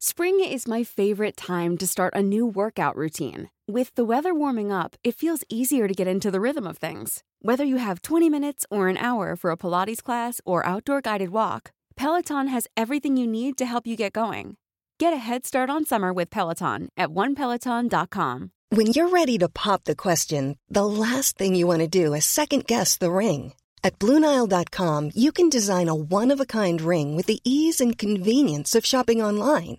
Spring is my favorite time to start a new workout routine. With the weather warming up, it feels easier to get into the rhythm of things. Whether you have 20 minutes or an hour for a Pilates class or outdoor guided walk, Peloton has everything you need to help you get going. Get a head start on summer with Peloton at onepeloton.com. When you're ready to pop the question, the last thing you want to do is second guess the ring. At Bluenile.com, you can design a one of a kind ring with the ease and convenience of shopping online.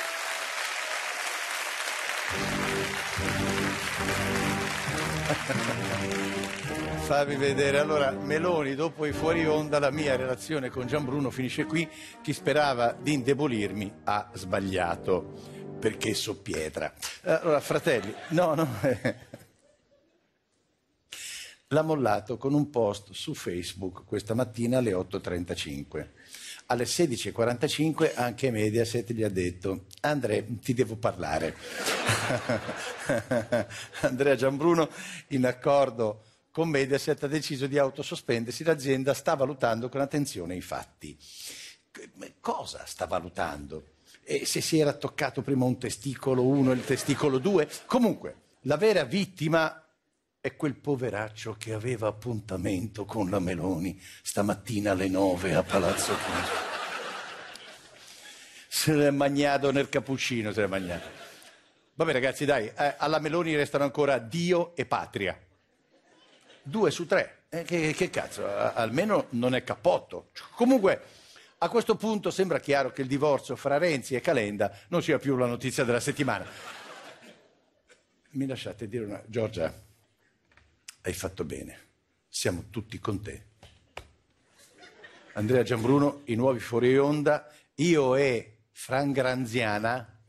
Fammi vedere. Allora, Meloni, dopo i fuori onda, la mia relazione con Gianbruno finisce qui. Chi sperava di indebolirmi ha sbagliato, perché so pietra. Allora, fratelli, no, no. L'ha mollato con un post su Facebook questa mattina alle 8.35. Alle 16.45 anche Mediaset gli ha detto Andrea, ti devo parlare. Andrea Gianbruno, in accordo con Mediaset, ha deciso di autosospendersi. L'azienda sta valutando con attenzione i fatti. Cosa sta valutando? E se si era toccato prima un testicolo 1 e il testicolo 2? Comunque, la vera vittima è quel poveraccio che aveva appuntamento con la Meloni stamattina alle 9 a Palazzo Chigi. Se l'è magnato nel cappuccino, se l'è magnato. Vabbè ragazzi, dai, eh, alla Meloni restano ancora Dio e patria. Due su tre. Eh, che, che, cazzo, almeno non è cappotto. Comunque, a questo punto sembra chiaro che il divorzio fra Renzi e Calenda non sia più la notizia della settimana. Mi lasciate dire una... Giorgia, hai fatto bene. Siamo tutti con te. Andrea Giambruno, i nuovi fuori onda, io e Fran Granziana,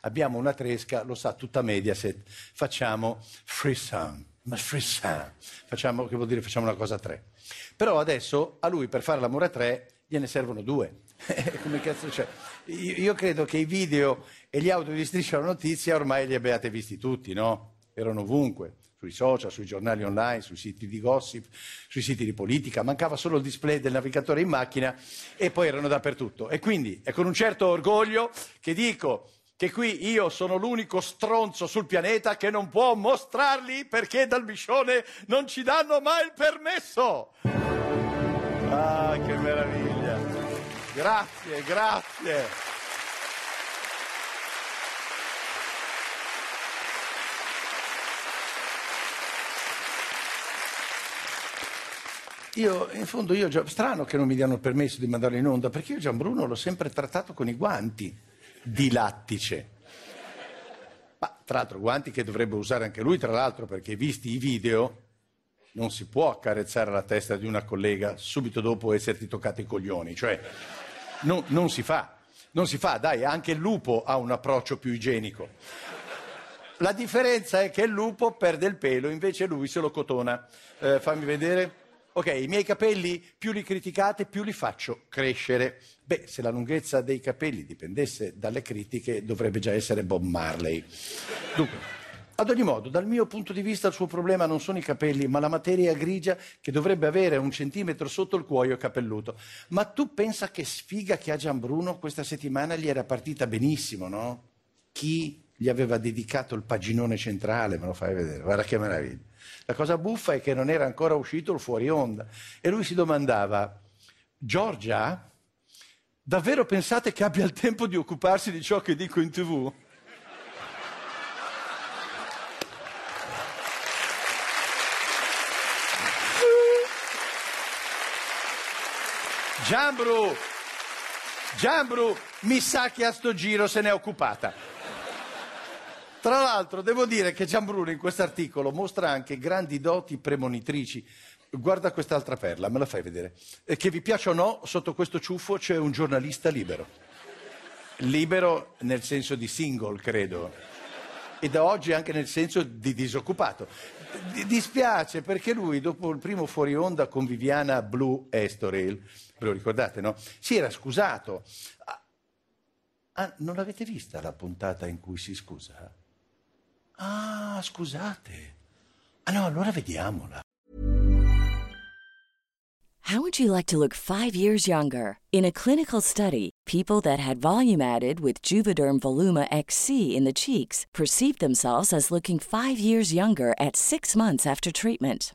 abbiamo una tresca, lo sa tutta Mediaset, facciamo free sound, ma free sound, facciamo, che vuol dire facciamo una cosa a tre. Però adesso a lui per fare l'amore a tre gliene servono due. Come cazzo c'è? Io, io credo che i video e gli audio di Striscia la Notizia ormai li abbiate visti tutti, no? Erano ovunque sui social, sui giornali online, sui siti di gossip, sui siti di politica, mancava solo il display del navigatore in macchina e poi erano dappertutto. E quindi è con un certo orgoglio che dico che qui io sono l'unico stronzo sul pianeta che non può mostrarli perché dal biscione non ci danno mai il permesso. Ah, che meraviglia. Grazie, grazie. Io, in fondo, io, strano che non mi diano il permesso di mandarlo in onda, perché io Gianbruno l'ho sempre trattato con i guanti di lattice. Ma, tra l'altro, guanti che dovrebbe usare anche lui, tra l'altro, perché visti i video, non si può accarezzare la testa di una collega subito dopo esserti toccato i coglioni. Cioè, no, non si fa. Non si fa, dai, anche il lupo ha un approccio più igienico. La differenza è che il lupo perde il pelo, invece lui se lo cotona. Eh, fammi vedere. Ok, i miei capelli più li criticate, più li faccio crescere. Beh, se la lunghezza dei capelli dipendesse dalle critiche, dovrebbe già essere Bob Marley. Dunque, ad ogni modo, dal mio punto di vista il suo problema non sono i capelli, ma la materia grigia che dovrebbe avere un centimetro sotto il cuoio capelluto. Ma tu pensa che sfiga che ha Gianbruno questa settimana gli era partita benissimo, no? Chi gli aveva dedicato il paginone centrale, me lo fai vedere, guarda che meraviglia. La cosa buffa è che non era ancora uscito il fuori onda e lui si domandava, Giorgia, davvero pensate che abbia il tempo di occuparsi di ciò che dico in tv? Giambru, Giambru, mi sa che a sto giro se n'è occupata. Tra l'altro, devo dire che Gianbruno in questo articolo mostra anche grandi doti premonitrici. Guarda quest'altra perla, me la fai vedere. E che vi piaccia o no, sotto questo ciuffo c'è un giornalista libero. libero nel senso di single, credo. E da oggi anche nel senso di disoccupato. D- dispiace perché lui, dopo il primo fuori onda con Viviana Blue Estoril, ve lo ricordate, no? Si era scusato. Ah, ah, non l'avete vista la puntata in cui si scusa? Ah, scusate. Ah no, allora vediamola. How would you like to look five years younger? In a clinical study, people that had volume added with Juvederm Voluma XC in the cheeks perceived themselves as looking five years younger at six months after treatment.